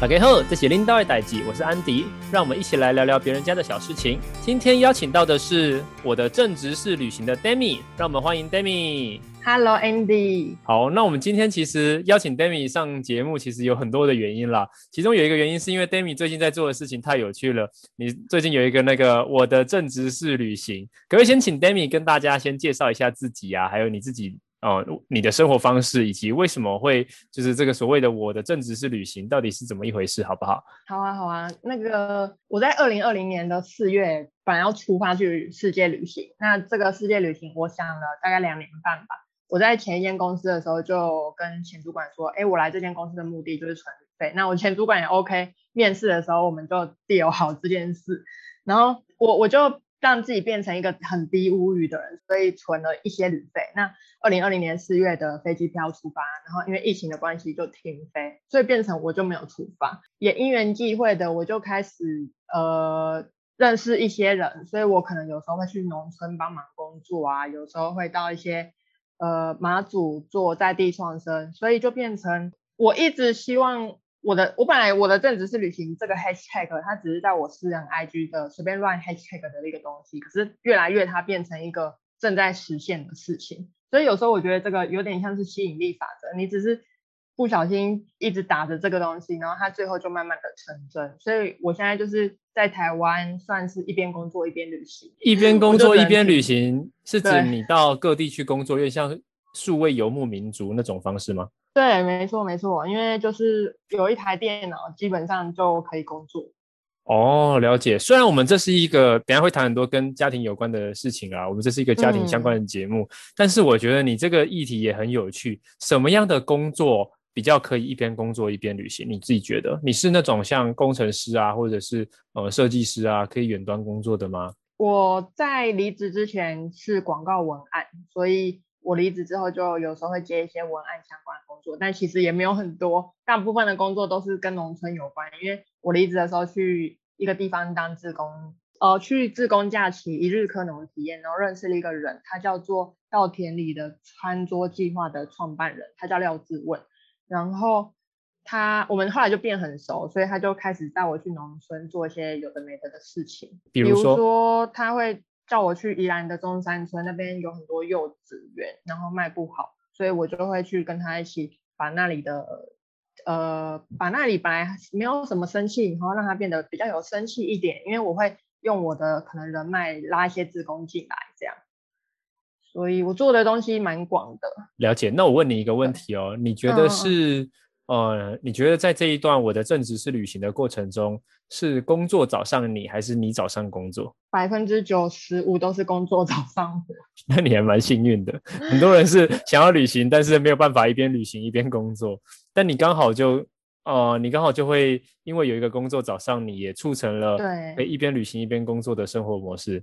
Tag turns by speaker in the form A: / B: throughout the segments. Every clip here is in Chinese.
A: 大家好，这些领导的代际，我是安迪，让我们一起来聊聊别人家的小事情。今天邀请到的是我的正职是旅行的 Demi，让我们欢迎 Demi。
B: Hello Andy。
A: 好，那我们今天其实邀请 Demi 上节目，其实有很多的原因啦。其中有一个原因是因为 Demi 最近在做的事情太有趣了。你最近有一个那个我的正职是旅行，可不可以先请 Demi 跟大家先介绍一下自己啊，还有你自己。哦，你的生活方式以及为什么会就是这个所谓的我的正职是旅行，到底是怎么一回事，好不好？
B: 好啊，好啊。那个我在二零二零年的四月本来要出发去世界旅行，那这个世界旅行我想了大概两年半吧。我在前一间公司的时候就跟前主管说，哎，我来这间公司的目的就是存旅费。那我前主管也 OK，面试的时候我们就 deal 好这件事，然后我我就。让自己变成一个很低物欲的人，所以存了一些旅费。那二零二零年四月的飞机票出发，然后因为疫情的关系就停飞，所以变成我就没有出发。也因缘际会的，我就开始呃认识一些人，所以我可能有时候会去农村帮忙工作啊，有时候会到一些呃马祖做在地创生，所以就变成我一直希望。我的我本来我的正职是旅行这个 hashtag，它只是在我私人 IG 的随便乱 hashtag 的一个东西，可是越来越它变成一个正在实现的事情，所以有时候我觉得这个有点像是吸引力法则，你只是不小心一直打着这个东西，然后它最后就慢慢的成真。所以我现在就是在台湾算是一边工作一边旅行，
A: 一边工作一边旅行是指你到各地去工作，有点像数位游牧民族那种方式吗？
B: 对，没错没错，因为就是有一台电脑，基本上就可以工作。
A: 哦，了解。虽然我们这是一个等下会谈很多跟家庭有关的事情啊，我们这是一个家庭相关的节目，嗯、但是我觉得你这个议题也很有趣。什么样的工作比较可以一边工作一边旅行？你自己觉得？你是那种像工程师啊，或者是呃设计师啊，可以远端工作的吗？
B: 我在离职之前是广告文案，所以。我离职之后，就有时候会接一些文案相关的工作，但其实也没有很多，大部分的工作都是跟农村有关。因为我离职的时候去一个地方当志工，呃，去志工假期一日科农体验，然后认识了一个人，他叫做稻田里的餐桌计划的创办人，他叫廖志问。然后他我们后来就变很熟，所以他就开始带我去农村做一些有的没的的事情，
A: 比如说，比如说
B: 他会。叫我去宜兰的中山村，那边有很多柚子园，然后卖不好，所以我就会去跟他一起把那里的，呃，把那里本来没有什么生气，然后让它变得比较有生气一点，因为我会用我的可能人脉拉一些志工进来，这样，所以我做的东西蛮广的。
A: 了解，那我问你一个问题哦，你觉得是？嗯呃，你觉得在这一段我的正职是旅行的过程中，是工作找上你，还是你找上工作？
B: 百分之九十五都是工作找上我。
A: 那你还蛮幸运的。很多人是想要旅行，但是没有办法一边旅行一边工作。但你刚好就，呃，你刚好就会因为有一个工作找上你，也促成了对，一边旅行一边工作的生活模式。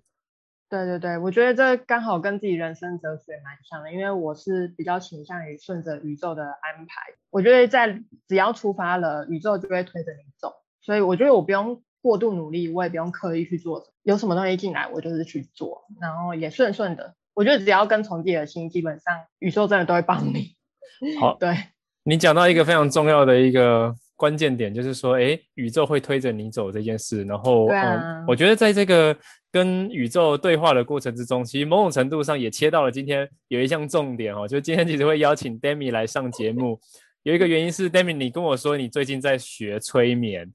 B: 对对对，我觉得这刚好跟自己人生哲学蛮像的，因为我是比较倾向于顺着宇宙的安排。我觉得在只要出发了，宇宙就会推着你走，所以我觉得我不用过度努力，我也不用刻意去做什么，有什么东西进来，我就是去做，然后也顺顺的。我觉得只要跟从自己的心，基本上宇宙真的都会帮你。
A: 好，
B: 对，
A: 你讲到一个非常重要的一个关键点，就是说，哎，宇宙会推着你走这件事。然
B: 后，啊，
A: 嗯，我觉得在这个。跟宇宙对话的过程之中，其实某种程度上也切到了今天有一项重点哦，就今天其实会邀请 Demi 来上节目，有一个原因是 Demi，你跟我说你最近在学催眠，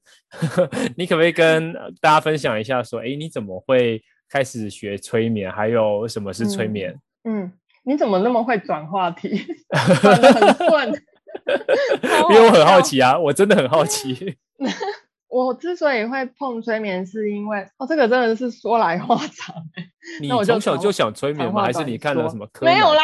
A: 你可不可以跟大家分享一下，说，哎，你怎么会开始学催眠，还有什么是催眠？
B: 嗯，嗯，你怎么那么会转话题，转的很顺？
A: 因为我很好奇啊，我真的很好奇。
B: 我之所以会碰催眠，是因为哦，这个真的是说来话长。
A: 你从小就想催眠吗？还是你看了什么课？
B: 没有啦，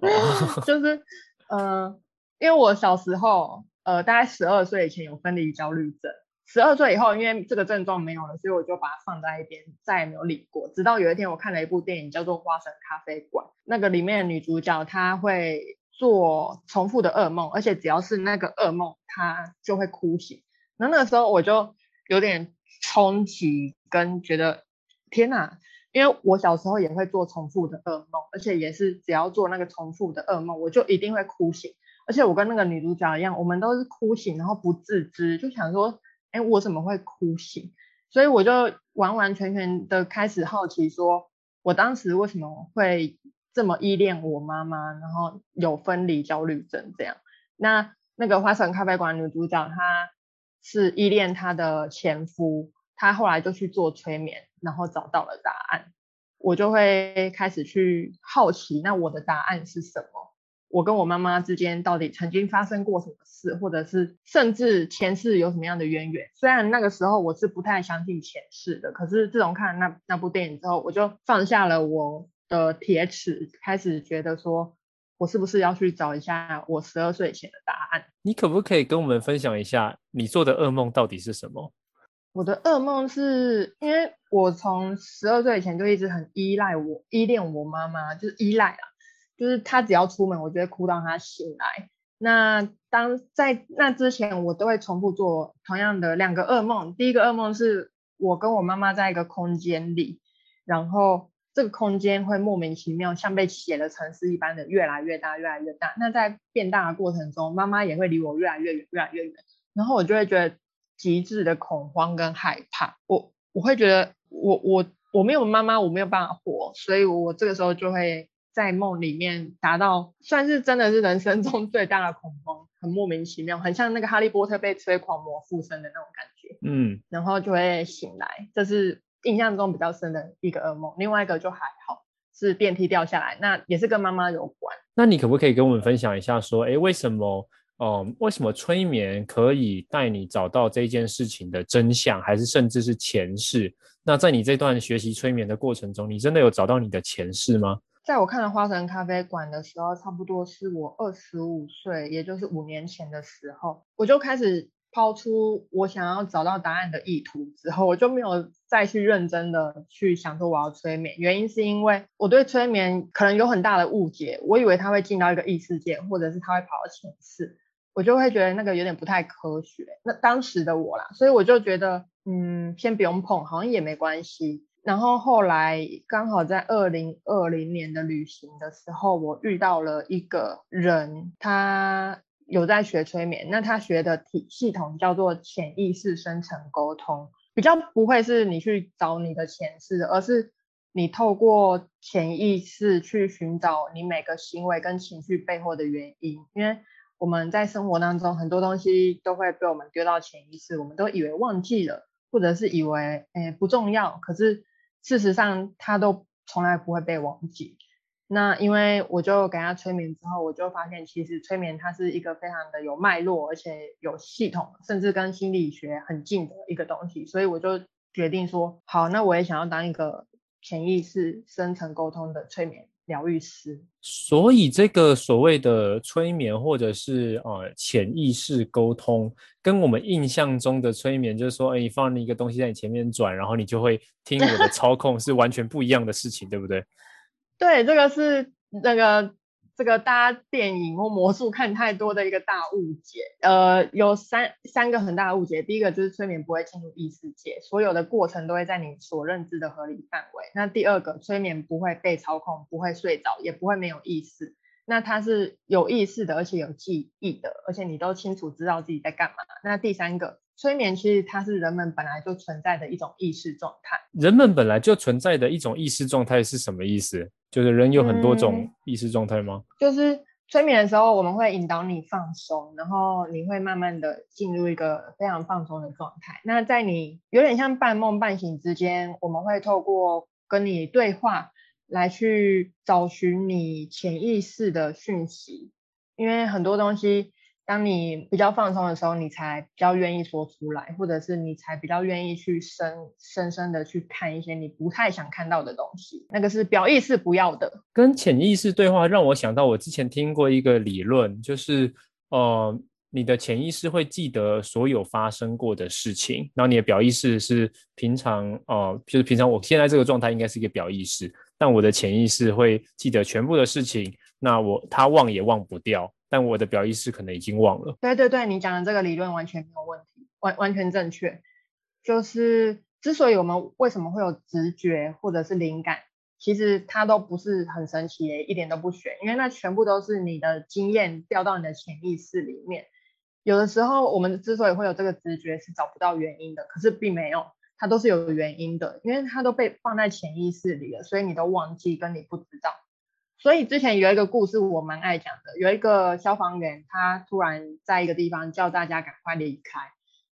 B: 就是呃，因为我小时候呃，大概十二岁以前有分离焦虑症，十二岁以后因为这个症状没有了，所以我就把它放在一边，再也没有理过。直到有一天我看了一部电影叫做《花神咖啡馆》，那个里面的女主角她会做重复的噩梦，而且只要是那个噩梦，她就会哭醒。那那个时候我就有点冲击，跟觉得天哪，因为我小时候也会做重复的噩梦，而且也是只要做那个重复的噩梦，我就一定会哭醒。而且我跟那个女主角一样，我们都是哭醒，然后不自知，就想说，哎，我怎么会哭醒？所以我就完完全全的开始好奇说，说我当时为什么会这么依恋我妈妈，然后有分离焦虑症这样。那那个花城咖啡馆女主角，她是依恋她的前夫，她后来就去做催眠，然后找到了答案。我就会开始去好奇，那我的答案是什么？我跟我妈妈之间到底曾经发生过什么事，或者是甚至前世有什么样的渊源？虽然那个时候我是不太相信前世的，可是自从看了那那部电影之后，我就放下了我的铁齿，开始觉得说，我是不是要去找一下我十二岁前的答案？
A: 你可不可以跟我们分享一下你做的噩梦到底是什么？
B: 我的噩梦是因为我从十二岁以前就一直很依赖我，依恋我妈妈，就是依赖啊，就是她只要出门，我就会哭到她醒来。那当在那之前，我都会重复做同样的两个噩梦。第一个噩梦是我跟我妈妈在一个空间里，然后这个空间会莫名其妙像被写的城市一般的越来越大，越来越大。那在变大的过程中，妈妈也会离我越来越远，越来越远。然后我就会觉得。极致的恐慌跟害怕，我我会觉得我我我没有妈妈，我没有办法活，所以我这个时候就会在梦里面达到算是真的是人生中最大的恐慌，很莫名其妙，很像那个哈利波特被催狂魔附身的那种感觉，嗯，然后就会醒来，这是印象中比较深的一个噩梦。另外一个就还好，是电梯掉下来，那也是跟妈妈有关。
A: 那你可不可以跟我们分享一下，说，哎，为什么？哦，为什么催眠可以带你找到这件事情的真相，还是甚至是前世？那在你这段学习催眠的过程中，你真的有找到你的前世吗？
B: 在我看了《花神咖啡馆》的时候，差不多是我二十五岁，也就是五年前的时候，我就开始抛出我想要找到答案的意图，之后我就没有再去认真的去想说我要催眠。原因是因为我对催眠可能有很大的误解，我以为他会进到一个异世界，或者是他会跑到前世。我就会觉得那个有点不太科学，那当时的我啦，所以我就觉得，嗯，先不用碰，好像也没关系。然后后来刚好在二零二零年的旅行的时候，我遇到了一个人，他有在学催眠，那他学的体系统叫做潜意识深层沟通，比较不会是你去找你的前世，而是你透过潜意识去寻找你每个行为跟情绪背后的原因，因为。我们在生活当中很多东西都会被我们丢到潜意识，我们都以为忘记了，或者是以为诶不重要，可是事实上它都从来不会被忘记。那因为我就给他催眠之后，我就发现其实催眠它是一个非常的有脉络，而且有系统，甚至跟心理学很近的一个东西，所以我就决定说，好，那我也想要当一个潜意识深层沟通的催眠。疗愈师，
A: 所以这个所谓的催眠或者是呃潜意识沟通，跟我们印象中的催眠，就是说，哎，你放一个东西在你前面转，然后你就会听我的 操控，是完全不一样的事情，对不对？
B: 对，这个是那个。这个大家电影或魔术看太多的一个大误解，呃，有三三个很大的误解。第一个就是催眠不会进入异世界，所有的过程都会在你所认知的合理范围。那第二个，催眠不会被操控，不会睡着，也不会没有意识。那它是有意识的，而且有记忆的，而且你都清楚知道自己在干嘛。那第三个，催眠其实它是人们本来就存在的一种意识状态。
A: 人们本来就存在的一种意识状态是什么意思？就是人有很多种意识状态吗？
B: 嗯，就是催眠的时候，我们会引导你放松，然后你会慢慢的进入一个非常放松的状态。那在你有点像半梦半醒之间，我们会透过跟你对话来去找寻你潜意识的讯息，因为很多东西。当你比较放松的时候，你才比较愿意说出来，或者是你才比较愿意去深深深的去看一些你不太想看到的东西。那个是表意识不要的。
A: 跟潜意识对话，让我想到我之前听过一个理论，就是呃，你的潜意识会记得所有发生过的事情，然后你的表意识是平常呃，就是平常我现在这个状态应该是一个表意识，但我的潜意识会记得全部的事情，那我他忘也忘不掉。但我的表意识可能已经忘了。
B: 对对对，你讲的这个理论完全没有问题，完完全正确。就是之所以我们为什么会有直觉或者是灵感，其实它都不是很神奇，一点都不玄，因为那全部都是你的经验掉到你的潜意识里面。有的时候我们之所以会有这个直觉，是找不到原因的，可是并没有，它都是有原因的，因为它都被放在潜意识里了，所以你都忘记跟你不知道。所以之前有一个故事我蛮爱讲的，有一个消防员，他突然在一个地方叫大家赶快离开。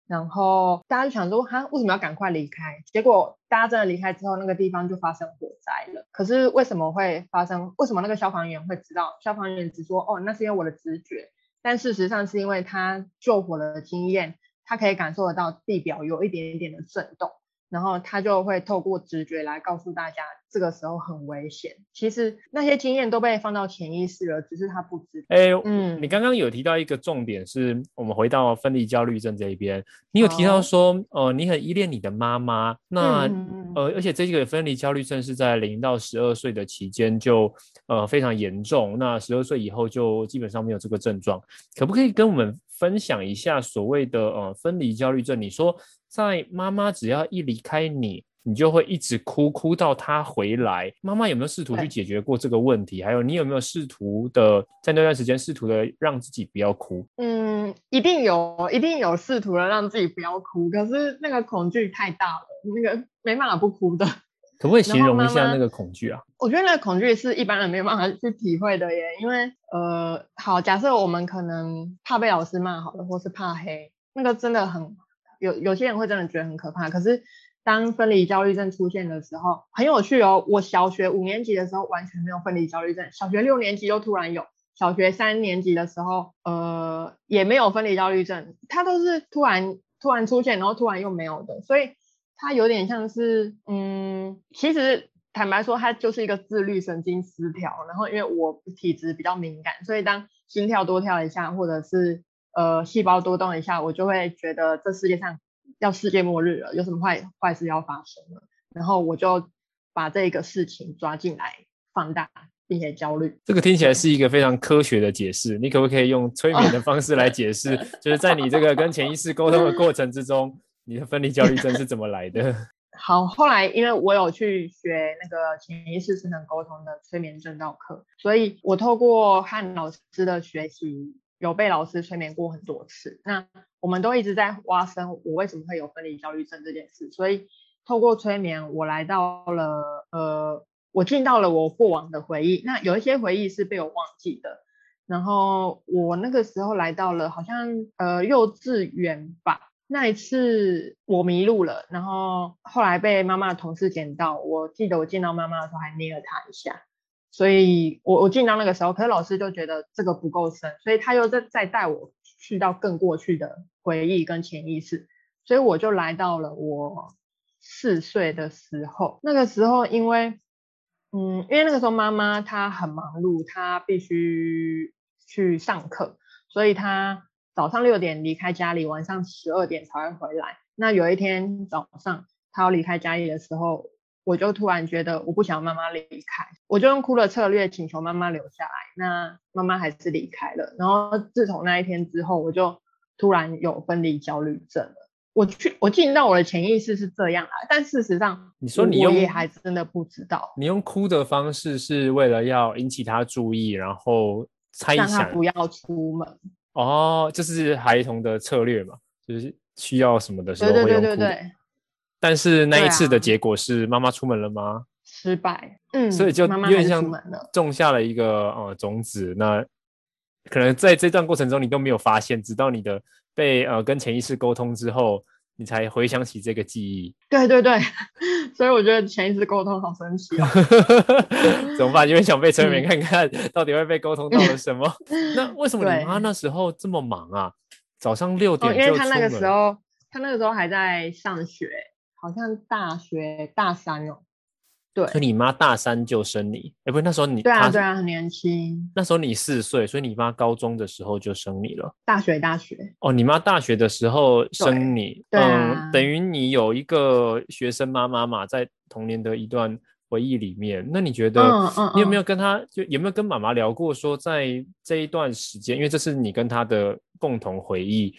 B: 然后大家就想说，他，为什么要赶快离开？结果大家真的离开之后，那个地方就发生火灾了。可是为什么会发生？为什么那个消防员会知道？消防员只说，哦，那是因为我的直觉。但事实上是因为他救火的经验，他可以感受得到地表有一点点的震动。然后他就会透过直觉来告诉大家，这个时候很危险。其实那些经验都被放到潜意识了，只是他不知道。
A: 哎，嗯，你刚刚有提到一个重点，是我们回到分离焦虑症这一边，你有提到说，哦、呃，你很依恋你的妈妈，那、嗯、呃，而且这个分离焦虑症是在零到十二岁的期间就呃非常严重，那十二岁以后就基本上没有这个症状。可不可以跟我们分享一下所谓的呃分离焦虑症？你说。在妈妈只要一离开你，你就会一直哭，哭到他回来。妈妈有没有试图去解决过这个问题？还有你有没有试图的在那段时间试图的让自己不要哭？
B: 嗯，一定有，一定有试图的让自己不要哭。可是那个恐惧太大了，那个没办法不哭的。
A: 可不可以形容一下那个恐惧啊？
B: 我觉得那个恐惧是一般人没有办法去体会的耶。因为呃，好，假设我们可能怕被老师骂好了，或是怕黑，那个真的很。有有些人会真的觉得很可怕，可是当分离焦虑症出现的时候，很有趣哦。我小学五年级的时候完全没有分离焦虑症，小学六年级又突然有，小学三年级的时候，呃，也没有分离焦虑症，它都是突然突然出现，然后突然又没有的，所以它有点像是，嗯，其实坦白说，它就是一个自律神经失调。然后因为我体质比较敏感，所以当心跳多跳一下，或者是呃，细胞多动一下，我就会觉得这世界上要世界末日了，有什么坏坏事要发生了，然后我就把这个事情抓进来放大，并且焦虑。
A: 这个听起来是一个非常科学的解释，你可不可以用催眠的方式来解释？就是在你这个跟潜意识沟通的过程之中，你的分离焦虑症是怎么来的？
B: 好，后来因为我有去学那个潜意识深层沟通的催眠正道课，所以我透过和老师的学习。有被老师催眠过很多次，那我们都一直在挖深我为什么会有分离焦虑症这件事，所以透过催眠，我来到了呃，我进到了我过往的回忆，那有一些回忆是被我忘记的，然后我那个时候来到了好像呃幼稚园吧，那一次我迷路了，然后后来被妈妈的同事捡到，我记得我见到妈妈的时候还捏了她一下。所以我我进到那个时候，可是老师就觉得这个不够深，所以他又再再带我去到更过去的回忆跟潜意识，所以我就来到了我四岁的时候。那个时候因为，嗯，因为那个时候妈妈她很忙碌，她必须去上课，所以她早上六点离开家里，晚上十二点才会回来。那有一天早上她要离开家里的时候。我就突然觉得我不想妈妈离开，我就用哭的策略请求妈妈留下来。那妈妈还是离开了。然后自从那一天之后，我就突然有分离焦虑症了。我去，我进到我的潜意识是这样啊，但事实上，
A: 你说你用，
B: 我也还真的不知道。
A: 你用哭的方式是为了要引起他注意，然后猜想
B: 让他不要出门。
A: 哦，这是孩童的策略嘛？就是需要什么的时候会用哭。对对对对对。但是那一次的结果是妈妈出门了吗？啊、
B: 失败，嗯，
A: 所以就有点像种下了一个呃种子。那可能在这段过程中你都没有发现，直到你的被呃跟潜意识沟通之后，你才回想起这个记忆。
B: 对对对，所以我觉得潜意识沟通好神奇哦。
A: 怎么办？因为想被催眠看看到底会被沟通到了什么？那为什么你妈那时候这么忙啊？早上六点就出门？
B: 哦，因为她那个时候，她那个时候还在上学。好像大学大三哦，对。
A: 可你妈大三就生你，哎，不是那时候你？
B: 对啊，对啊，很年轻。
A: 那时候你四岁，所以你妈高中的时候就生你了。
B: 大学，大学。
A: 哦，你妈大学的时候生你，
B: 对，对啊，
A: 嗯，等于你有一个学生妈妈嘛，在童年的一段回忆里面。那你觉得，你有没有跟她，就有没有跟妈妈聊过，说在这一段时间，因为这是你跟她的共同回忆。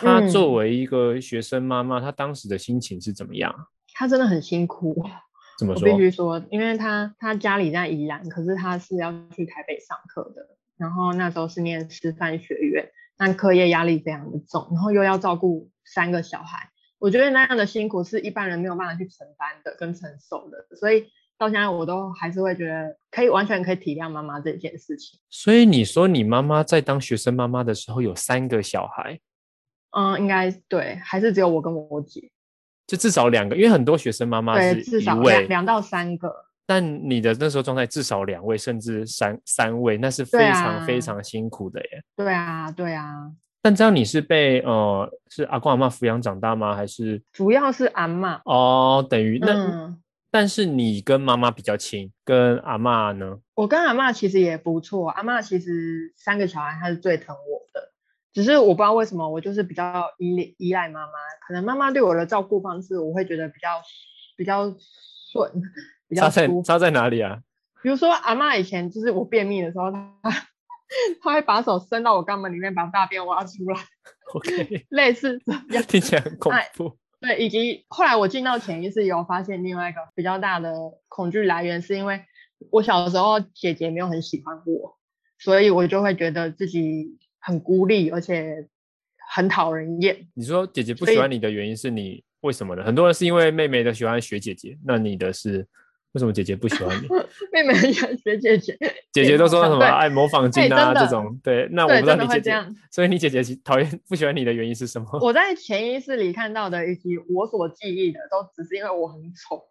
A: 她作为一个学生妈妈，她当时的心情是怎么样？
B: 她真的很辛苦，
A: 怎么说？
B: 我必须说，因为她她家里在宜兰，可是她是要去台北上课的，然后那时候是念师范学院，但课业压力非常的重，然后又要照顾三个小孩，我觉得那样的辛苦是一般人没有办法去承担的跟承受的，所以到现在我都还是会觉得可以完全可以体谅妈妈这件事情。
A: 所以你说你妈妈在当学生妈妈的时候有三个小孩？
B: 嗯，应该对，还是只有我跟我姐。
A: 就至少两个，因为很多学生妈妈是
B: 至少两两到三个。
A: 但你的那时候状态至少两位，甚至三三位，那是非常非常辛苦的耶。
B: 对啊，对啊。
A: 但这样你是被呃是阿公阿妈抚养长大吗？还是
B: 主要是阿嬷
A: 哦？等于那、
B: 嗯，
A: 但是你跟妈妈比较亲，跟阿嬷呢？
B: 我跟阿嬷其实也不错，阿嬷其实三个小孩，她是最疼我的。只是我不知道为什么，我就是比较依依赖妈妈。可能妈妈对我的照顾方式，我会觉得比较比较顺，比较。
A: 差在，差在哪里啊？
B: 比如说阿妈以前就是我便秘的时候，她 她会把手伸到我肛门里面，把大便挖出来。
A: OK，
B: 类似这样，
A: 听起来很恐怖。
B: 对，以及后来我进到潜意识，有发现另外一个比较大的恐惧来源，是因为我小的时候姐姐没有很喜欢我，所以我就会觉得自己。很孤立，而且很讨人厌。你
A: 说姐姐不喜欢你的原因是你为什么呢？很多人是因为妹妹的喜欢学姐姐，那你的是为什么姐姐不喜欢你？
B: 妹妹很喜欢学姐姐，
A: 姐姐都说什么爱模仿精啊这种。对，那我不知道你姐姐，所以你姐姐讨厌不喜欢你的原因是什么？
B: 我在潜意识里看到的以及我所记忆的，都只是因为我很丑。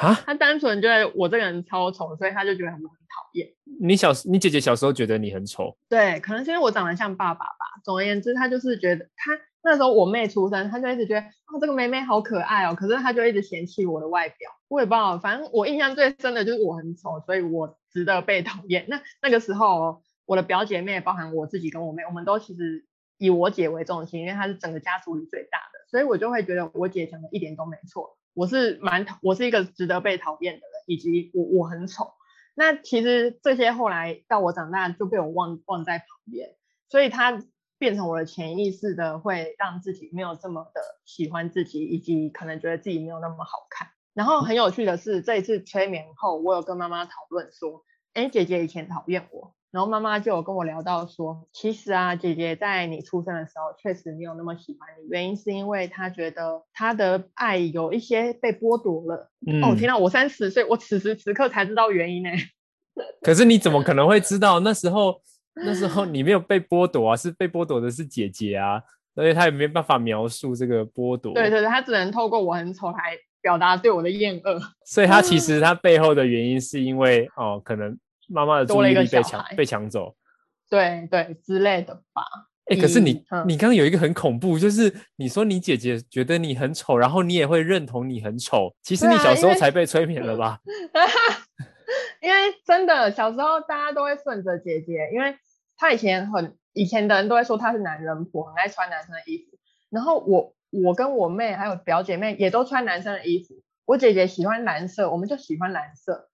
A: 啊，
B: 他单纯觉得我这个人超丑，所以他就觉得很讨厌。
A: 你小，你姐姐小时候觉得你很丑？
B: 对，可能是因为我长得像爸爸吧。总而言之，他就是觉得他那时候我妹出生，他就一直觉得哦，这个妹妹好可爱哦。可是他就一直嫌弃我的外表。我也不知道，反正我印象最深的就是我很丑，所以我值得被讨厌。那那个时候，我的表姐妹，包含我自己跟我妹，我们都其实以我姐为中心，因为她是整个家族里最大的，所以我就会觉得我姐讲的一点都没错。我是蛮，我是一个值得被讨厌的人，以及我我很丑。那其实这些后来到我长大就被我忘忘在旁边，所以它变成我的潜意识的，会让自己没有这么的喜欢自己，以及可能觉得自己没有那么好看。然后很有趣的是，这一次催眠后，我有跟妈妈讨论说，哎，姐姐以前讨厌我。然后妈妈就有跟我聊到说，其实啊，姐姐在你出生的时候确实没有那么喜欢你，原因是因为她觉得她的爱有一些被剥夺了。嗯、哦，天哪，我三十岁，我此时此刻才知道原因呢。
A: 可是你怎么可能会知道？那时候那时候你没有被剥夺啊，是被剥夺的是姐姐啊，所以她也没办法描述这个剥夺。
B: 对对对，她只能透过我很丑来表达对我的厌恶。
A: 所以她其 实她背后的原因是因为哦，可能。妈妈的注意力被抢被抢走，
B: 对对之类的吧。
A: 哎、欸，可是你、嗯、你刚刚有一个很恐怖，就是你说你姐姐觉得你很丑，然后你也会认同你很丑。其实你小时候才被催眠了吧？
B: 因为，因为真的小时候大家都会顺着姐姐，因为她以前很以前的人都会说她是男人婆，很爱穿男生的衣服。然后我我跟我妹还有表姐妹也都穿男生的衣服。我姐姐喜欢蓝色，我们就喜欢蓝色。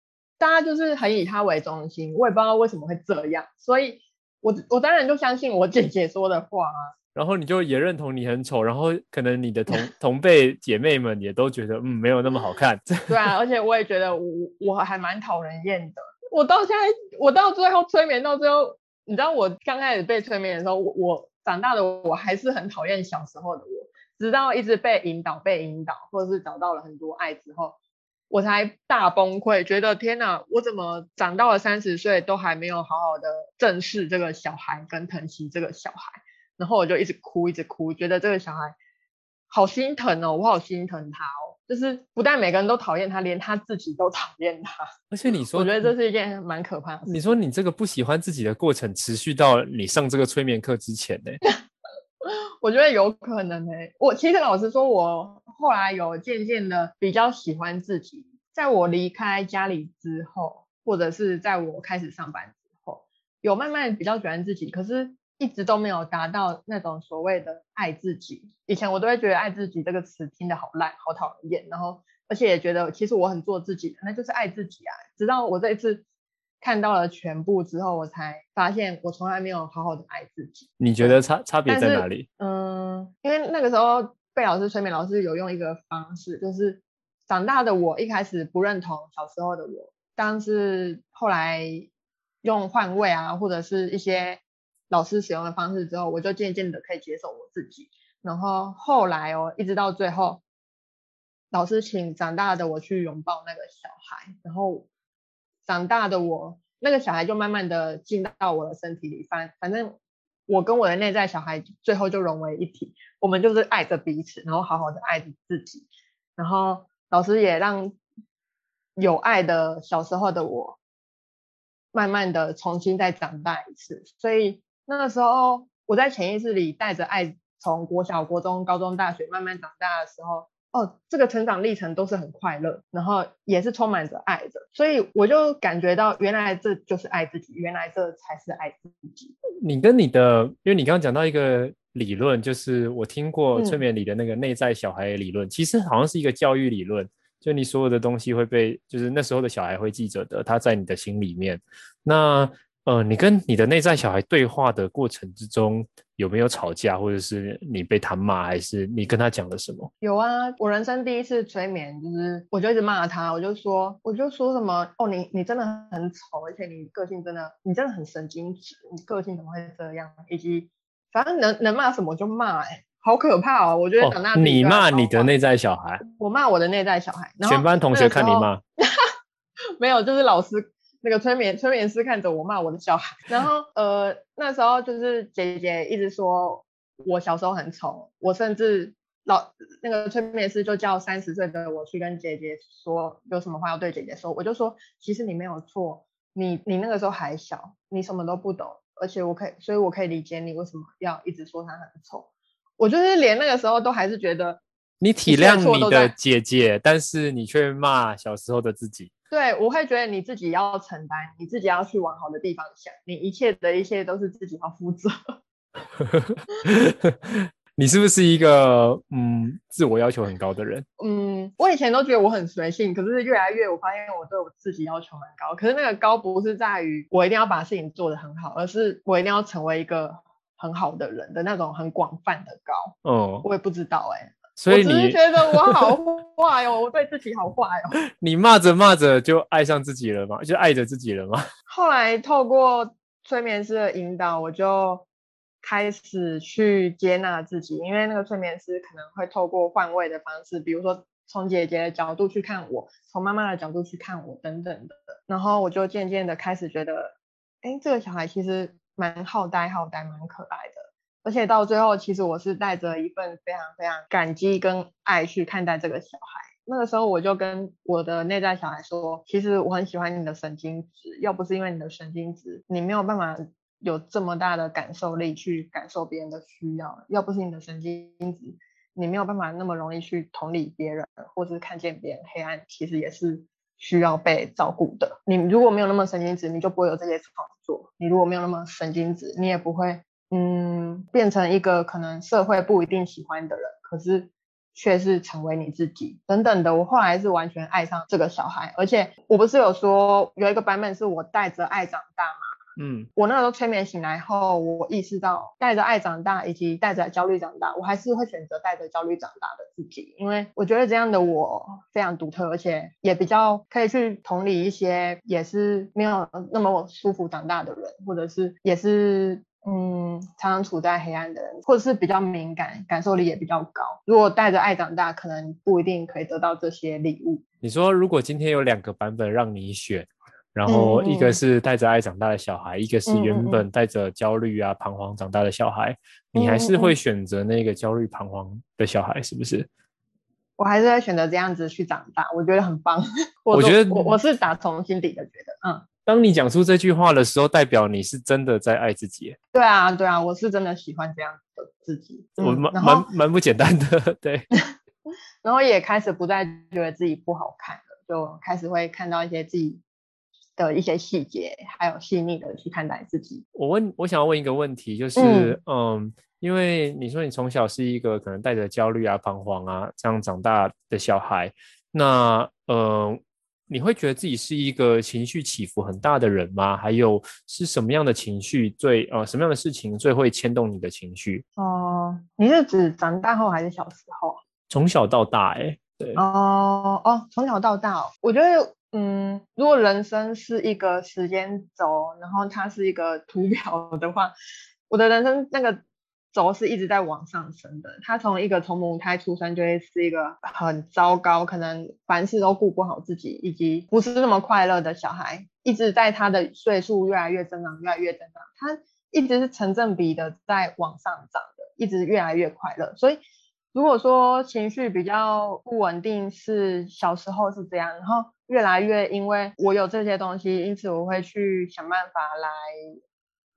B: 大家就是很以他为中心，我也不知道为什么会这样，所以我我当然就相信我姐姐说的话啊。
A: 然后你就也认同你很丑，然后可能你的同 同辈姐妹们也都觉得嗯没有那么好看。
B: 对啊，而且我也觉得我我还蛮讨人厌的。我到现在我到最后催眠到最后，你知道我刚开始被催眠的时候，我我长大的我还是很讨厌小时候的我，直到一直被引导被引导，或者是找到了很多爱之后。我才大崩溃，觉得天哪，我怎么长到了三十岁都还没有好好的正视这个小孩跟疼惜这个小孩，然后我就一直哭，一直哭，觉得这个小孩好心疼哦，我好心疼他哦，就是不但每个人都讨厌他，连他自己都讨厌他。
A: 而且你说，
B: 我觉得这是一件蛮可怕的事。
A: 你说你这个不喜欢自己的过程持续到你上这个催眠课之前呢？
B: 我觉得有可能诶、我其实老实说，我后来有渐渐的比较喜欢自己。在我离开家里之后，或者是在我开始上班之后，有慢慢比较喜欢自己，可是一直都没有达到那种所谓的爱自己。以前我都会觉得爱自己这个词听得好烂，好讨厌，然后而且也觉得其实我很做自己的，那就是爱自己啊。直到我这一次。看到了全部之后，我才发现我从来没有好好的爱自己。
A: 你觉得差差别在哪里？
B: 嗯，因为那个时候被老师催眠，老师有用一个方式，就是长大的我一开始不认同小时候的我，但是后来用换位啊，或者是一些老师使用的方式之后，我就渐渐的可以接受我自己。然后后来哦，一直到最后，老师请长大的我去拥抱那个小孩，然后长大的我，那个小孩就慢慢的进到我的身体里，反反正我跟我的内在小孩最后就融为一体，我们就是爱着彼此，然后好好的爱着自己，然后。老师也让有爱的小时候的我，慢慢的重新再长大一次。所以那个时候，我在潜意识里带着爱，从国小、国中、高中、大学慢慢长大的时候，哦，这个成长历程都是很快乐，然后也是充满着爱的。所以我就感觉到，原来这就是爱自己，原来这才是爱自己。
A: 你跟你的，因为你刚刚讲到一个。理论就是我听过催眠里的那个内在小孩的理论，嗯、其实好像是一个教育理论，就你所有的东西会被，就是那时候的小孩会记着的，他在你的心里面。那呃，你跟你的内在小孩对话的过程之中，有没有吵架，或者是你被他骂，还是你跟他讲了什么？
B: 有啊，我人生第一次催眠，就是我就一直骂他，我就说，我就说什么，哦，你你真的很丑，而且你个性真的，你真的很神经质，你个性怎么会这样，以及。反正能能骂什么就骂，哎，好可怕哦！我觉得长大、哦、
A: 你骂你的内在小孩，
B: 我骂我的内在小孩，
A: 全班同学看你骂，
B: 没有，就是老师那个催眠催眠师看着我骂我的小孩，然后呃那时候就是姐姐一直说我小时候很丑，我甚至老那个催眠师就叫三十岁的我去跟姐姐说有什么话要对姐姐说，我就说其实你没有错，你你那个时候还小，你什么都不懂。而且我可以，所以我可以理解你为什么要一直说他很丑。我就是连那个时候都还是觉得
A: 你体谅你的姐姐，但是你却骂小时候的自己。
B: 对，我会觉得你自己要承担，你自己要去往好的地方想，你一切的一切都是自己要负责。
A: 你是不是一个嗯自我要求很高的人？
B: 嗯，我以前都觉得我很随性，可是越来越我发现我对我自己要求蛮高。可是那个高不是在于我一定要把事情做得很好，而是我一定要成为一个很好的人的那种很广泛的高。哦，我也不知道哎、欸，
A: 所以你
B: 觉得我好坏哦，我对自己好坏哦。
A: 你骂着骂着就爱上自己了吗？就爱着自己了吗？
B: 后来透过催眠师的引导，我就。开始去接纳自己，因为那个催眠师可能会透过换位的方式，比如说从姐姐的角度去看我，从妈妈的角度去看我等等的，然后我就渐渐的开始觉得，哎，这个小孩其实蛮好呆好呆，蛮可爱的，而且到最后，其实我是带着一份非常非常感激跟爱去看待这个小孩。那个时候我就跟我的内在小孩说，其实我很喜欢你的神经质，要不是因为你的神经质，你没有办法。有这么大的感受力去感受别人的需要，要不是你的神经质，你没有办法那么容易去同理别人，或是看见别人黑暗，其实也是需要被照顾的。你如果没有那么神经质，你就不会有这些创作；你如果没有那么神经质，你也不会嗯变成一个可能社会不一定喜欢的人，可是却是成为你自己等等的。我后来是完全爱上这个小孩，而且我不是有说有一个版本是我带着爱长大吗？嗯，我那个时候催眠醒来后，我意识到带着爱长大，以及带着焦虑长大，我还是会选择带着焦虑长大的自己，因为我觉得这样的我非常独特，而且也比较可以去同理一些也是没有那么舒服长大的人，或者是也是嗯常常处在黑暗的人，或者是比较敏感，感受力也比较高。如果带着爱长大，可能不一定可以得到这些礼物。
A: 你说，如果今天有两个版本让你选？然后一个是带着爱长大的小孩，嗯、一个是原本带着焦虑啊、彷徨长大的小孩，嗯、你还是会选择那个焦虑彷徨的小孩，是不是？
B: 我还是会选择这样子去长大，我觉得很棒。我，我觉得我我是打从心底的觉得，嗯。
A: 当你讲出这句话的时候，代表你是真的在爱自己。
B: 对啊，对啊，我是真的喜欢这样的自己。
A: 嗯、我蛮蛮蛮不简单的，对。
B: 然后也开始不再觉得自己不好看了，就开始会看到一些自己。的一些细节，还有细腻的去看待自己。
A: 我问，我想要问一个问题，就是，嗯，嗯，因为你说你从小是一个可能带着焦虑啊、彷徨啊这样长大的小孩，那，呃，你会觉得自己是一个情绪起伏很大的人吗？还有是什么样的情绪最，呃，什么样的事情最会牵动你的情绪？
B: 哦，呃，你是指长大后还是小时候？
A: 从小到大，欸，对，
B: 哦哦，从小到大，我觉得，嗯，如果人生是一个时间轴，然后它是一个图表的话，我的人生那个轴是一直在往上升的。他从一个从母胎出生就会是一个很糟糕，可能凡事都顾不好自己，以及不是那么快乐的小孩，一直在他的岁数越来越增长，越来越增长，他一直是成正比的在往上涨的，一直越来越快乐，所以。如果说情绪比较不稳定，是小时候是这样，然后越来越因为我有这些东西，因此我会去想办法来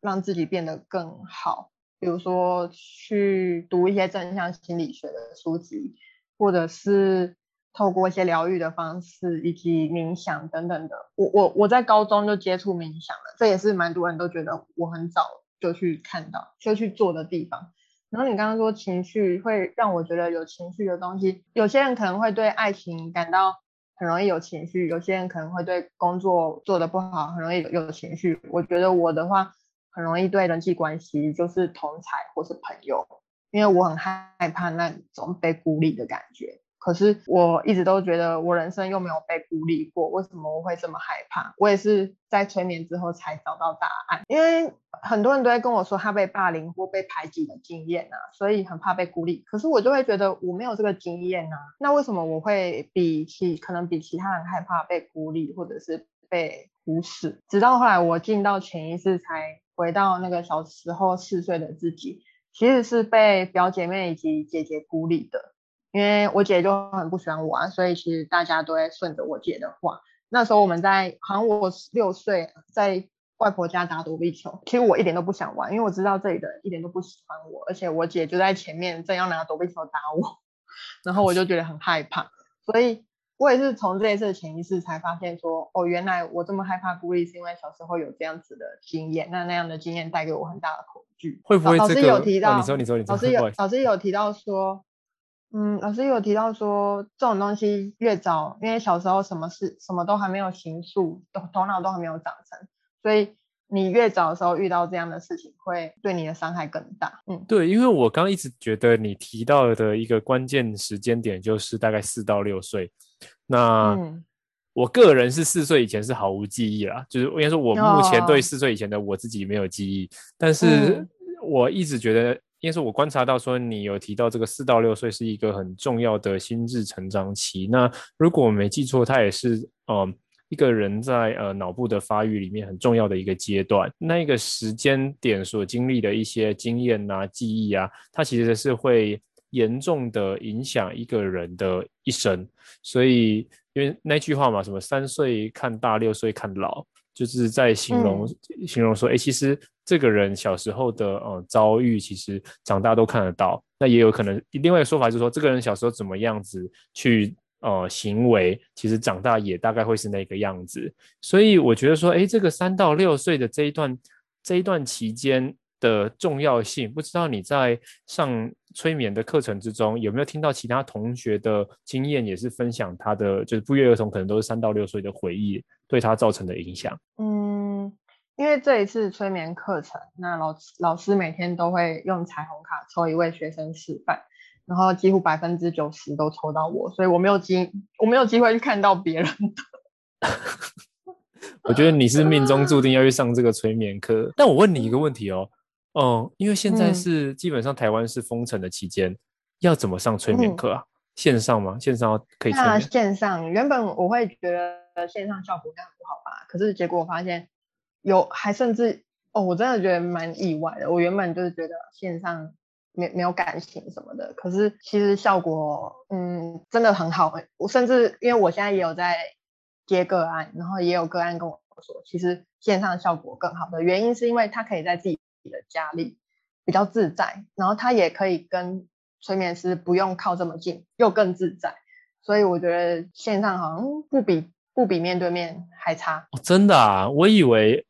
B: 让自己变得更好，比如说去读一些正向心理学的书籍，或者是透过一些疗愈的方式，以及冥想等等的。我我我在高中就接触冥想了，这也是蛮多人都觉得我很早就去看到、就去做的地方。然后你刚刚说情绪会让我觉得有情绪的东西，有些人可能会对爱情感到很容易有情绪，有些人可能会对工作做得不好很容易有情绪。我觉得我的话很容易对人际关系，就是同才或是朋友，因为我很害怕那种被孤立的感觉。可是我一直都觉得我人生又没有被孤立过，为什么我会这么害怕？我也是在催眠之后才找到答案。因为很多人都会跟我说他被霸凌或被排挤的经验啊，所以很怕被孤立。可是我就会觉得我没有这个经验啊，那为什么我会比其可能比其他人害怕被孤立或者是被忽视？直到后来我进到潜意识，才回到那个小时候四岁的自己，其实是被表姐妹以及姐姐孤立的。因为我姐就很不喜欢我啊，所以其实大家都会顺着我姐的话。那时候我们在，好像我六岁，在外婆家打躲避球。其实我一点都不想玩，因为我知道这里的一点都不喜欢我，而且我姐就在前面正要拿躲避球打我，然后我就觉得很害怕。所以我也是从这一次潜意识才发现说，哦，原来我这么害怕孤立，是因为小时候有这样子的经验。那那样的经验带给我很大的恐惧。
A: 会不会、这个、
B: 老师有提到？
A: 哦、你说，你说，你说。
B: 老师有，老师有提到说。嗯，老师有提到说，这种东西越早，因为小时候什么事什么都还没有形塑，头头脑都还没有长成，所以你越早的时候遇到这样的事情，会对你的伤害更大。嗯，
A: 对，因为我刚刚一直觉得你提到的一个关键时间点就是大概四到六岁。那、嗯、我个人是四岁以前是毫无记忆啦，就是应该说我目前对四岁以前的我自己没有记忆，哦、但是我一直觉得。因为是我观察到说，你有提到这个四到六岁是一个很重要的心智成长期。那如果我没记错，它也是呃一个人在呃脑部的发育里面很重要的一个阶段。那一个时间点所经历的一些经验啊、记忆啊，它其实是会严重的影响一个人的一生。所以，因为那句话嘛，什么三岁看大，六岁看老。就是在形容、嗯、形容说，哎，其实这个人小时候的呃遭遇，其实长大都看得到。那也有可能另外一个说法就是说，这个人小时候怎么样子去呃行为，其实长大也大概会是那个样子。所以我觉得说，哎，这个三到六岁的这一段这一段期间的重要性，不知道你在上催眠的课程之中有没有听到其他同学的经验，也是分享他的就是不约而同，可能都是三到六岁的回忆。对他造成的影响，
B: 嗯，因为这一次催眠课程，那老老师每天都会用彩虹卡抽一位学生示范，然后几乎百分之九十都抽到我，所以我没有机我没有机会去看到别人的。
A: 我觉得你是命中注定要去上这个催眠课。但我问你一个问题哦，嗯，因为现在是基本上台湾是封城的期间，嗯、要怎么上催眠课啊？线上吗？线上可以催眠？那
B: 线上原本我会觉得。线上效果应该很不好吧？可是结果我发现有，还甚至哦，我真的觉得蛮意外的。我原本就是觉得线上没没有感情什么的，可是其实效果嗯真的很好。我甚至因为我现在也有在接个案，然后也有个案跟我说，其实线上效果更好的原因是因为他可以在自己的家里比较自在，然后他也可以跟催眠师不用靠这么近，又更自在。所以我觉得线上好像不比。不比面对面还差。
A: 哦，真的啊？我以为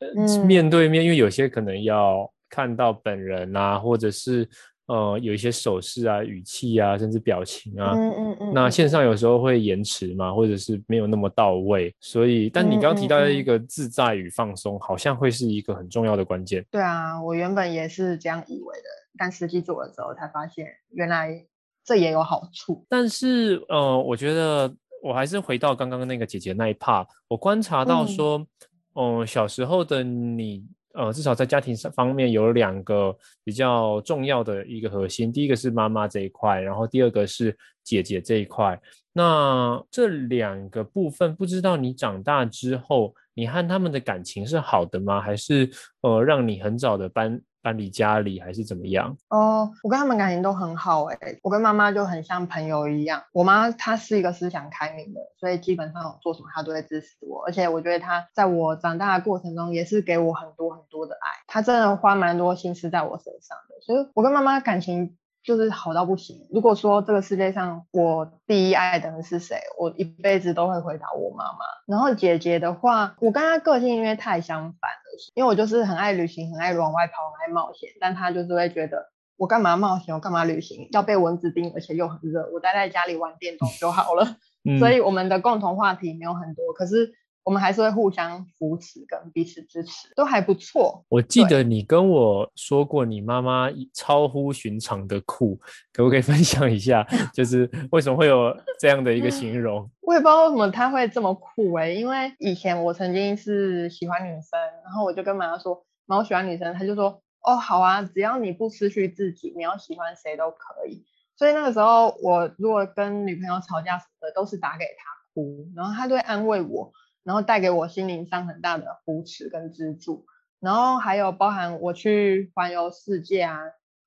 A: 面对面，嗯，因为有些可能要看到本人啊，或者是呃有一些手势啊、语气啊，甚至表情啊。嗯嗯嗯。那线上有时候会延迟嘛，或者是没有那么到位。所以，但你刚刚提到的一个自在与放松，嗯嗯嗯，好像会是一个很重要的关键。对
B: 啊，我原本也是这样以为的，但实际做了之后才发现，原来。这也有好处。
A: 但是呃，我觉得我还是回到刚刚那个姐姐那一 part，我观察到说，嗯、呃，小时候的你。呃，至少在家庭上方面有两个比较重要的一个核心，第一个是妈妈这一块，然后第二个是姐姐这一块。那这两个部分，不知道你长大之后，你和他们的感情是好的吗？还是呃，让你很早的搬？搬离家里还是怎么样？
B: 哦，我跟他们感情都很好哎、我跟妈妈就很像朋友一样。我妈她是一个思想开明的，所以基本上我做什么她都会支持我，而且我觉得她在我长大的过程中也是给我很多很多的爱，她真的花蛮多心思在我身上的，所以我跟妈妈感情。就是好到不行。如果说这个世界上我第一爱的人是谁，我一辈子都会回答我妈妈。然后姐姐的话，我跟她个性因为太相反了，因为我就是很爱旅行，很爱往外跑，很爱冒险。但她就是会觉得我干嘛冒险，我干嘛旅行，要被蚊子叮，而且又很热，我待在家里玩电动就好了。嗯、所以我们的共同话题没有很多，可是。我们还是会互相扶持跟彼此支持，都还不错。
A: 我记得你跟我说过，你妈妈超乎寻常的酷，可不可以分享一下？就是为什么会有这样的一个形容？
B: 我也不知道为什么她会这么酷哎、欸，因为以前我曾经是喜欢女生，然后我就跟妈妈说，妈，我喜欢女生，她就说，哦，好啊，只要你不失去自己，你要喜欢谁都可以。所以那个时候，我如果跟女朋友吵架什么的，都是打给她哭，然后她就会安慰我。然后带给我心灵上很大的扶持跟支柱，然后还有包含我去环游世界啊，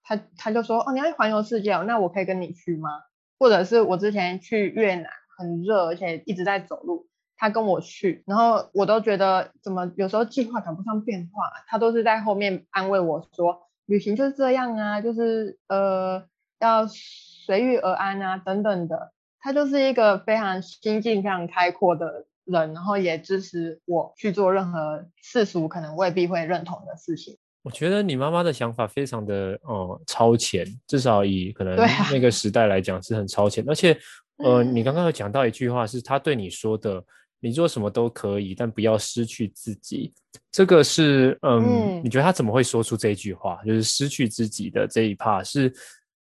B: 他他就说哦，你要去环游世界哦，那我可以跟你去吗？或者是我之前去越南很热，而且一直在走路，他跟我去，然后我都觉得怎么有时候计划赶不上变化，他都是在后面安慰我说，旅行就是这样啊，就是呃要随遇而安啊等等的，他就是一个非常心境非常开阔的人，然后也支持我去做任何世俗可能未必会认同的事情。
A: 我觉得你妈妈的想法非常的呃超前，至少以可能那个时代来讲是很超前。啊、而且呃，你刚刚有讲到一句话，是她对你说的、嗯：“你做什么都可以，但不要失去自己。”这个是嗯，嗯，你觉得她怎么会说出这句话？就是失去自己的这一 part 是。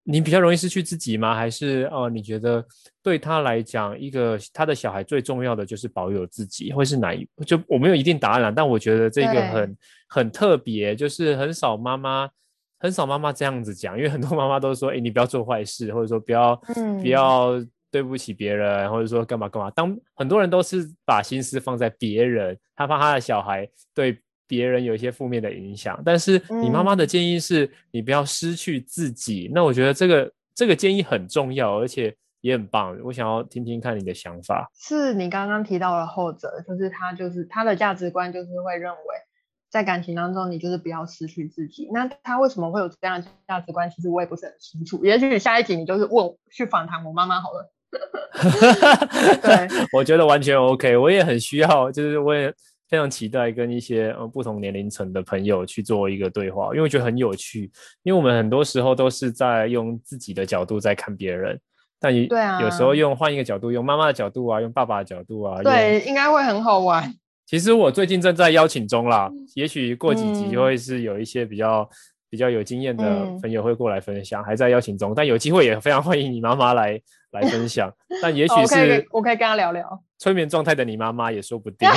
A: 你比较容易失去自己吗？还是哦、呃，你觉得对他来讲，一个他的小孩最重要的就是保有自己，会是哪一？就我没有一定答案了，但我觉得这个很很特别，就是很少妈妈很少妈妈这样子讲，因为很多妈妈都说，哎，你不要做坏事，或者说不要、嗯、不要对不起别人，或者说干嘛干嘛。当很多人都是把心思放在别人，他怕他的小孩对。别人有一些负面的影响，但是你妈妈的建议是你不要失去自己。嗯、那我觉得这个这个建议很重要，而且也很棒。我想要听听看你的想法。
B: 是你刚刚提到了后者，就是他就是他的价值观就是会认为在感情当中你就是不要失去自己。那他为什么会有这样的价值观？其实我也不是很清楚。也许下一集你就是问去访谈我妈妈好了。
A: 对，我觉得完全 OK。我也很需要，就是我也。非常期待跟一些呃不同年龄层的朋友去做一个对话，因为我觉得很有趣。因为我们很多时候都是在用自己的角度在看别人，但有对啊，有时候用换一个角度，用妈妈的角度啊，用爸爸的角度啊，
B: 对，应该会很好玩。
A: 其实我最近正在邀请中啦，也许过几集就会是有一些比较、嗯、比较有经验的朋友会过来分享，嗯、还在邀请中，但有机会也非常欢迎你妈妈来来分享。但也许是、
B: 我可以跟他聊聊。
A: 催眠状态的你妈妈也说不定，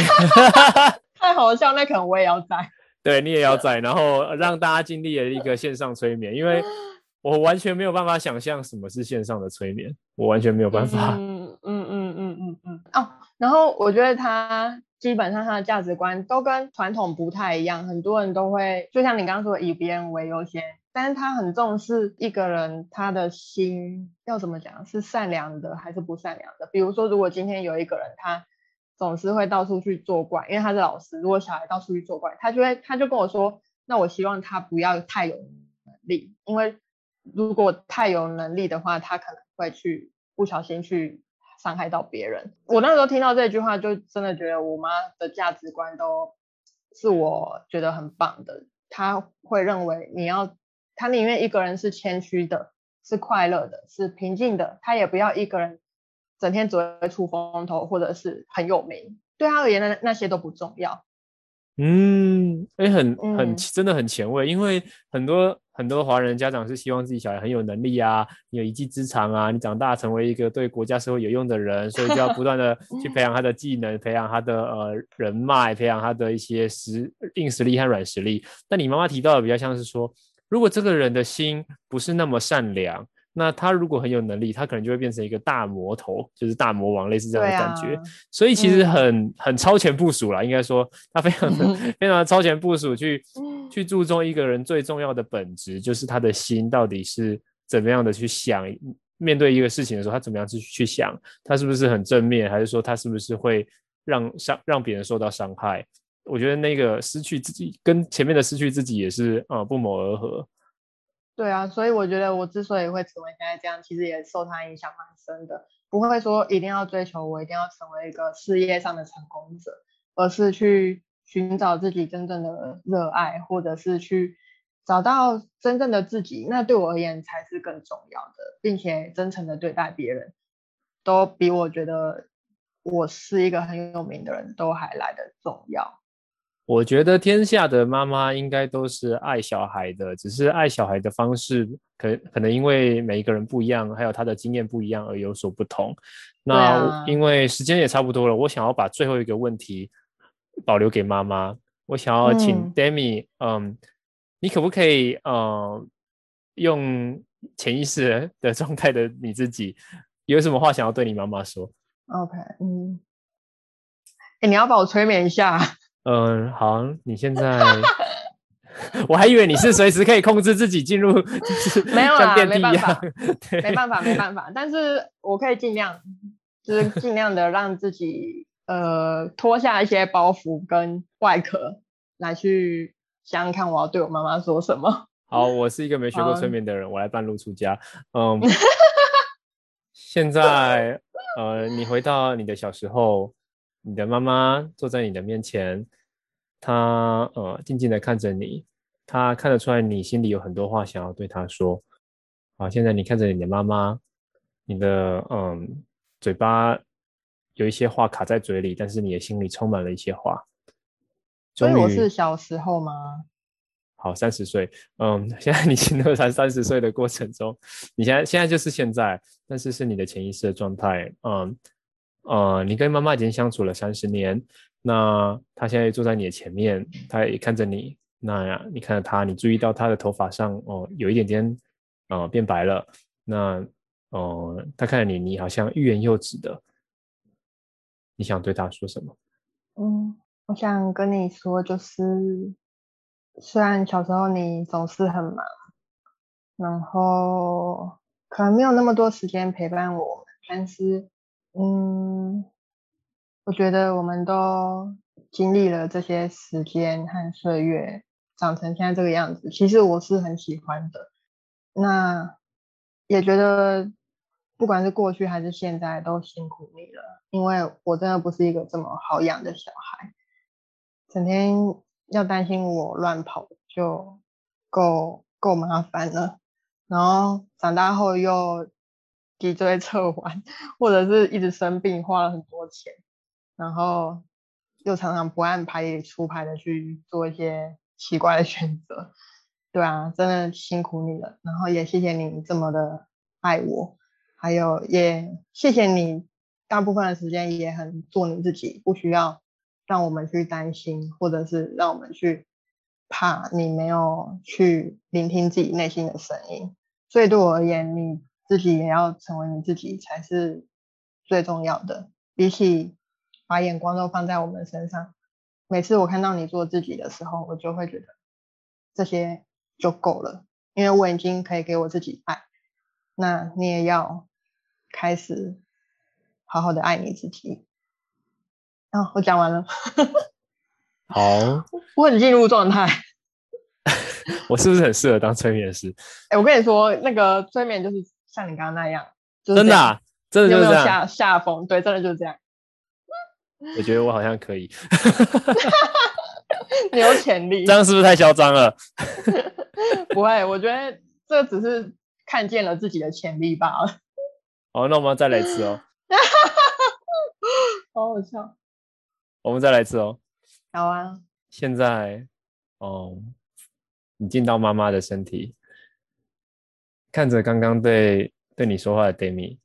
B: 太好笑，那可能我也要在，
A: 对你也要在，然后让大家经历了一个线上催眠，因为 我完全没有办法想象什么是线上的催眠，我完全没有办法。
B: 嗯嗯嗯嗯嗯嗯哦，然后我觉得他基本上他的价值观都跟传统不太一样，很多人都会就像你刚刚说的以别人为优先。但是他很重视一个人，他的心要怎么讲，是善良的还是不善良的？比如说，如果今天有一个人，他总是会到处去作怪，因为他是老师，如果小孩到处去作怪，他就会他就跟我说，那我希望他不要太有能力，因为如果太有能力的话，他可能会去不小心去伤害到别人。我那时候听到这句话，就真的觉得我妈的价值观都是我觉得很棒的。他会认为你要。他宁愿一个人是谦虚的，是快乐的，是平静的，他也不要一个人整天只会出风头，或者是很有名。对他而言，那那些都不重要。
A: 嗯，哎、欸，很很真的很前卫，因为很多很多华人家长是希望自己小孩很有能力啊，你有一技之长啊，你长大成为一个对国家社会有用的人，所以就要不断的去培养他的技能，培养他的呃人脉，培养他的一些实硬实力和软实力。但你妈妈提到的比较像是说，如果这个人的心不是那么善良。那他如果很有能力，他可能就会变成一个大魔头，就是大魔王，类似这样的感觉。啊、所以其实很、嗯、很超前部署啦，应该说他非常的、嗯、非常的超前部署去，去去注重一个人最重要的本质，就是他的心到底是怎么样的去想，面对一个事情的时候，他怎么样去去想，他是不是很正面，还是说他是不是会让伤让别人受到伤害？我觉得那个失去自己跟前面的失去自己也是啊、呃、不谋而合。
B: 对啊，所以我觉得我之所以会成为现在这样，其实也受他影响蛮深的。不会说一定要追求我一定要成为一个事业上的成功者，而是去寻找自己真正的热爱，或者是去找到真正的自己。那对我而言才是更重要的，并且真诚的对待别人，都比我觉得我是一个很有名的人都还来得重要。
A: 我觉得天下的妈妈应该都是爱小孩的，只是爱小孩的方式可可能因为每一个人不一样，还有他的经验不一样而有所不同。那因为时间也差不多了，我想要把最后一个问题保留给妈妈。我想要请 Demi，嗯，嗯，你可不可以嗯用潜意识的状态的你自己，有什么话想要对你妈妈说
B: ？OK，嗯，哎，你要把我催眠一下。
A: 嗯，好，你现在，我还以为你是随时可以控制自己进入，就是
B: 没有啦，没办法，没办法，没办法，但是我可以尽量，就是尽量的让自己呃脱下一些包袱跟外壳，来去想想看我要对我妈妈说什么。
A: 好，我是一个没学过催眠的人，我来半路出家。嗯，现在呃，你回到你的小时候。你的妈妈坐在你的面前，她呃静静的看着你，她看得出来你心里有很多话想要对她说。好，现在你看着你的妈妈，你的嗯嘴巴有一些话卡在嘴里，但是你的心里充满了一些话。
B: 所以我是小时候吗？
A: 好，三十岁，嗯，现在你进入才三十岁的过程中，你现在现在就是现在，但是是你的潜意识的状态，嗯。呃，你跟妈妈已经相处了三十年，那她现在坐在你的前面，她也看着你，那呀，你看着她，你注意到她的头发上哦、有一点点，呃，变白了，那，呃，她看着你，你好像欲言又止的，你想对她说什么？
B: 嗯，我想跟你说，就是虽然小时候你总是很忙，然后可能没有那么多时间陪伴我，但是。嗯，我觉得我们都经历了这些时间和岁月，长成现在这个样子。其实我是很喜欢的，那也觉得不管是过去还是现在，都辛苦你了。因为我真的不是一个这么好养的小孩，整天要担心我乱跑就够够麻烦了，然后长大后又。脊椎侧弯，或者是一直生病，花了很多钱，然后又常常不按牌理出牌的去做一些奇怪的选择，对啊，真的辛苦你了。然后也谢谢你这么的爱我，还有也谢谢你大部分的时间也很做你自己，不需要让我们去担心，或者是让我们去怕你没有去聆听自己内心的声音。所以对我而言，你。自己也要成为你自己才是最重要的，比起把眼光都放在我们身上。每次我看到你做自己的时候，我就会觉得这些就够了，因为我已经可以给我自己爱。那你也要开始好好的爱你自己。啊，我讲完了。
A: 好，
B: 我很进入状态。
A: 我是不是很适合当催眠师？
B: 哎、欸，我跟你说，那个催眠就是。像你刚刚那样，
A: 就是、真的、啊，真的就是这样。下
B: 下风，对，真的就是这样。
A: 我觉得我好像可以。
B: 你有潜力。
A: 这样是不是太嚣张了？
B: 不会，我觉得这只是看见了自己的潜力罢了。
A: 好，那我们要再来一次哦。
B: 好好笑。
A: 我们再来一次哦。
B: 好啊。
A: 现在，哦，你进到妈妈的身体。看着刚刚对对你说话的 Demi，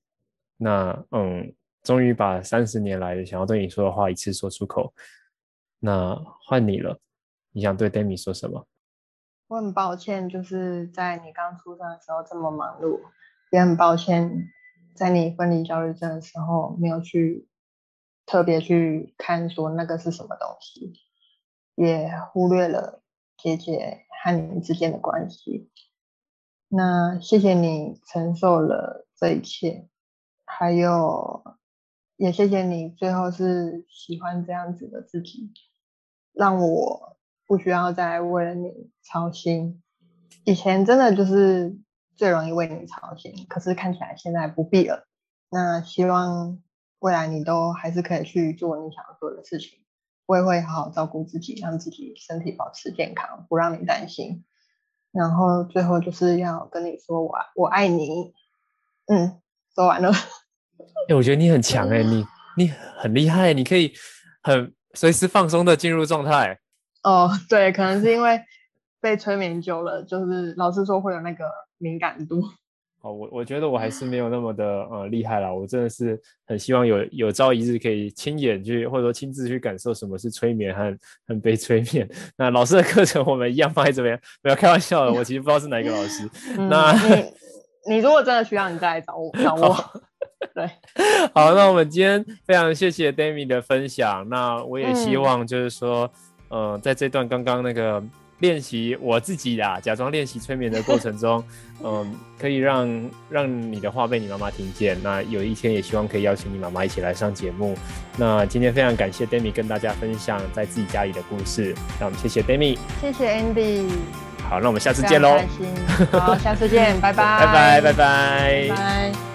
A: 那嗯，终于把三十年来想要对你说的话一次说出口。那换你了，你想对 Demi 说什么？
B: 我很抱歉，就是在你刚出生的时候这么忙碌，也很抱歉，在你分离焦虑症的时候没有去特别去看说那个是什么东西，也忽略了姐姐和你之间的关系。那谢谢你承受了这一切，还有也谢谢你最后是喜欢这样子的自己，让我。不需要再为了你操心，以前真的就是最容易为你操心，可是看起来现在不必了。那希望未来你都还是可以去做你想要做的事情，我也会好好照顾自己，让自己身体保持健康，不让你担心。然后最后就是要跟你说我我爱你。嗯，说完了。
A: 哎、欸，我觉得你很强哎、欸，你你很厉害，你可以很随时放松的进入状态。
B: 哦，对，可能是因为被催眠久了，就是老师说会有那个敏感度。
A: 哦，我我觉得我还是没有那么的呃厉害啦，我真的是很希望有有朝一日可以亲眼去或者说亲自去感受什么是催眠和很被催眠。那老师的课程我们一样放在这边，不要开玩笑了，我其实不知道是哪一个老师。
B: 嗯、
A: 那
B: 你你如果真的需要，你再来找我找我。对，
A: 好，那我们今天非常谢谢 d a m i 的分享，那我也希望就是说。嗯呃，在这段刚刚那个练习我自己啦，假装练习催眠的过程中，嗯、呃，可以让让你的话被你妈妈听见。那有一天也希望可以邀请你妈妈一起来上节目。那今天非常感谢 Demi 跟大家分享在自己家里的故事。那我们谢谢 Demi，
B: 谢谢 Andy。
A: 好，那我们下次
B: 见喽。好，下次见，拜拜。
A: 拜拜，拜拜。
B: 拜拜。